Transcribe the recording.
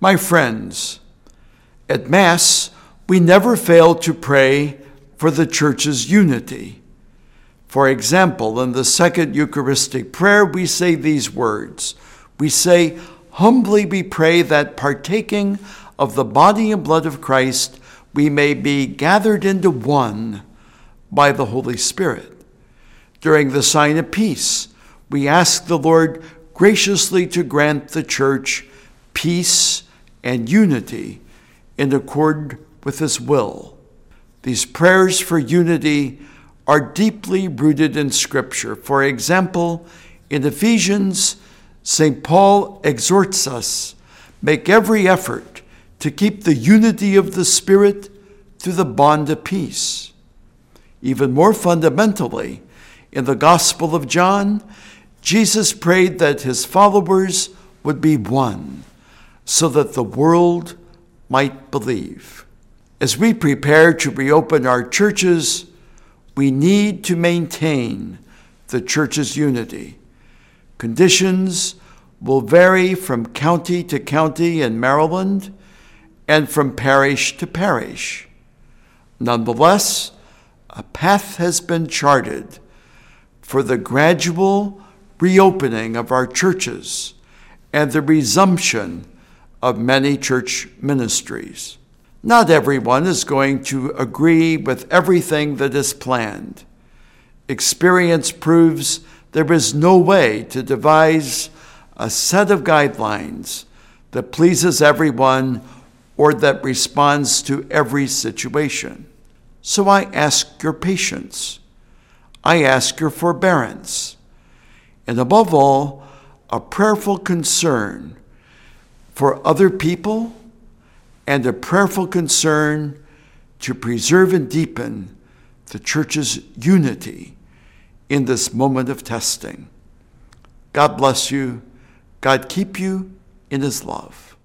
My friends, at Mass, we never fail to pray for the church's unity. For example, in the second Eucharistic prayer, we say these words We say, Humbly we pray that partaking of the body and blood of Christ, we may be gathered into one by the Holy Spirit. During the sign of peace, we ask the Lord graciously to grant the church peace and unity in accord with his will. These prayers for unity are deeply rooted in Scripture. For example, in Ephesians, St. Paul exhorts us make every effort to keep the unity of the Spirit through the bond of peace. Even more fundamentally, in the Gospel of John, Jesus prayed that his followers would be one so that the world might believe. As we prepare to reopen our churches, we need to maintain the church's unity. Conditions will vary from county to county in Maryland and from parish to parish. Nonetheless, a path has been charted for the gradual reopening of our churches and the resumption of many church ministries. Not everyone is going to agree with everything that is planned. Experience proves there is no way to devise a set of guidelines that pleases everyone or that responds to every situation. So I ask your patience. I ask your forbearance. And above all, a prayerful concern for other people and a prayerful concern to preserve and deepen the church's unity in this moment of testing. God bless you. God keep you in his love.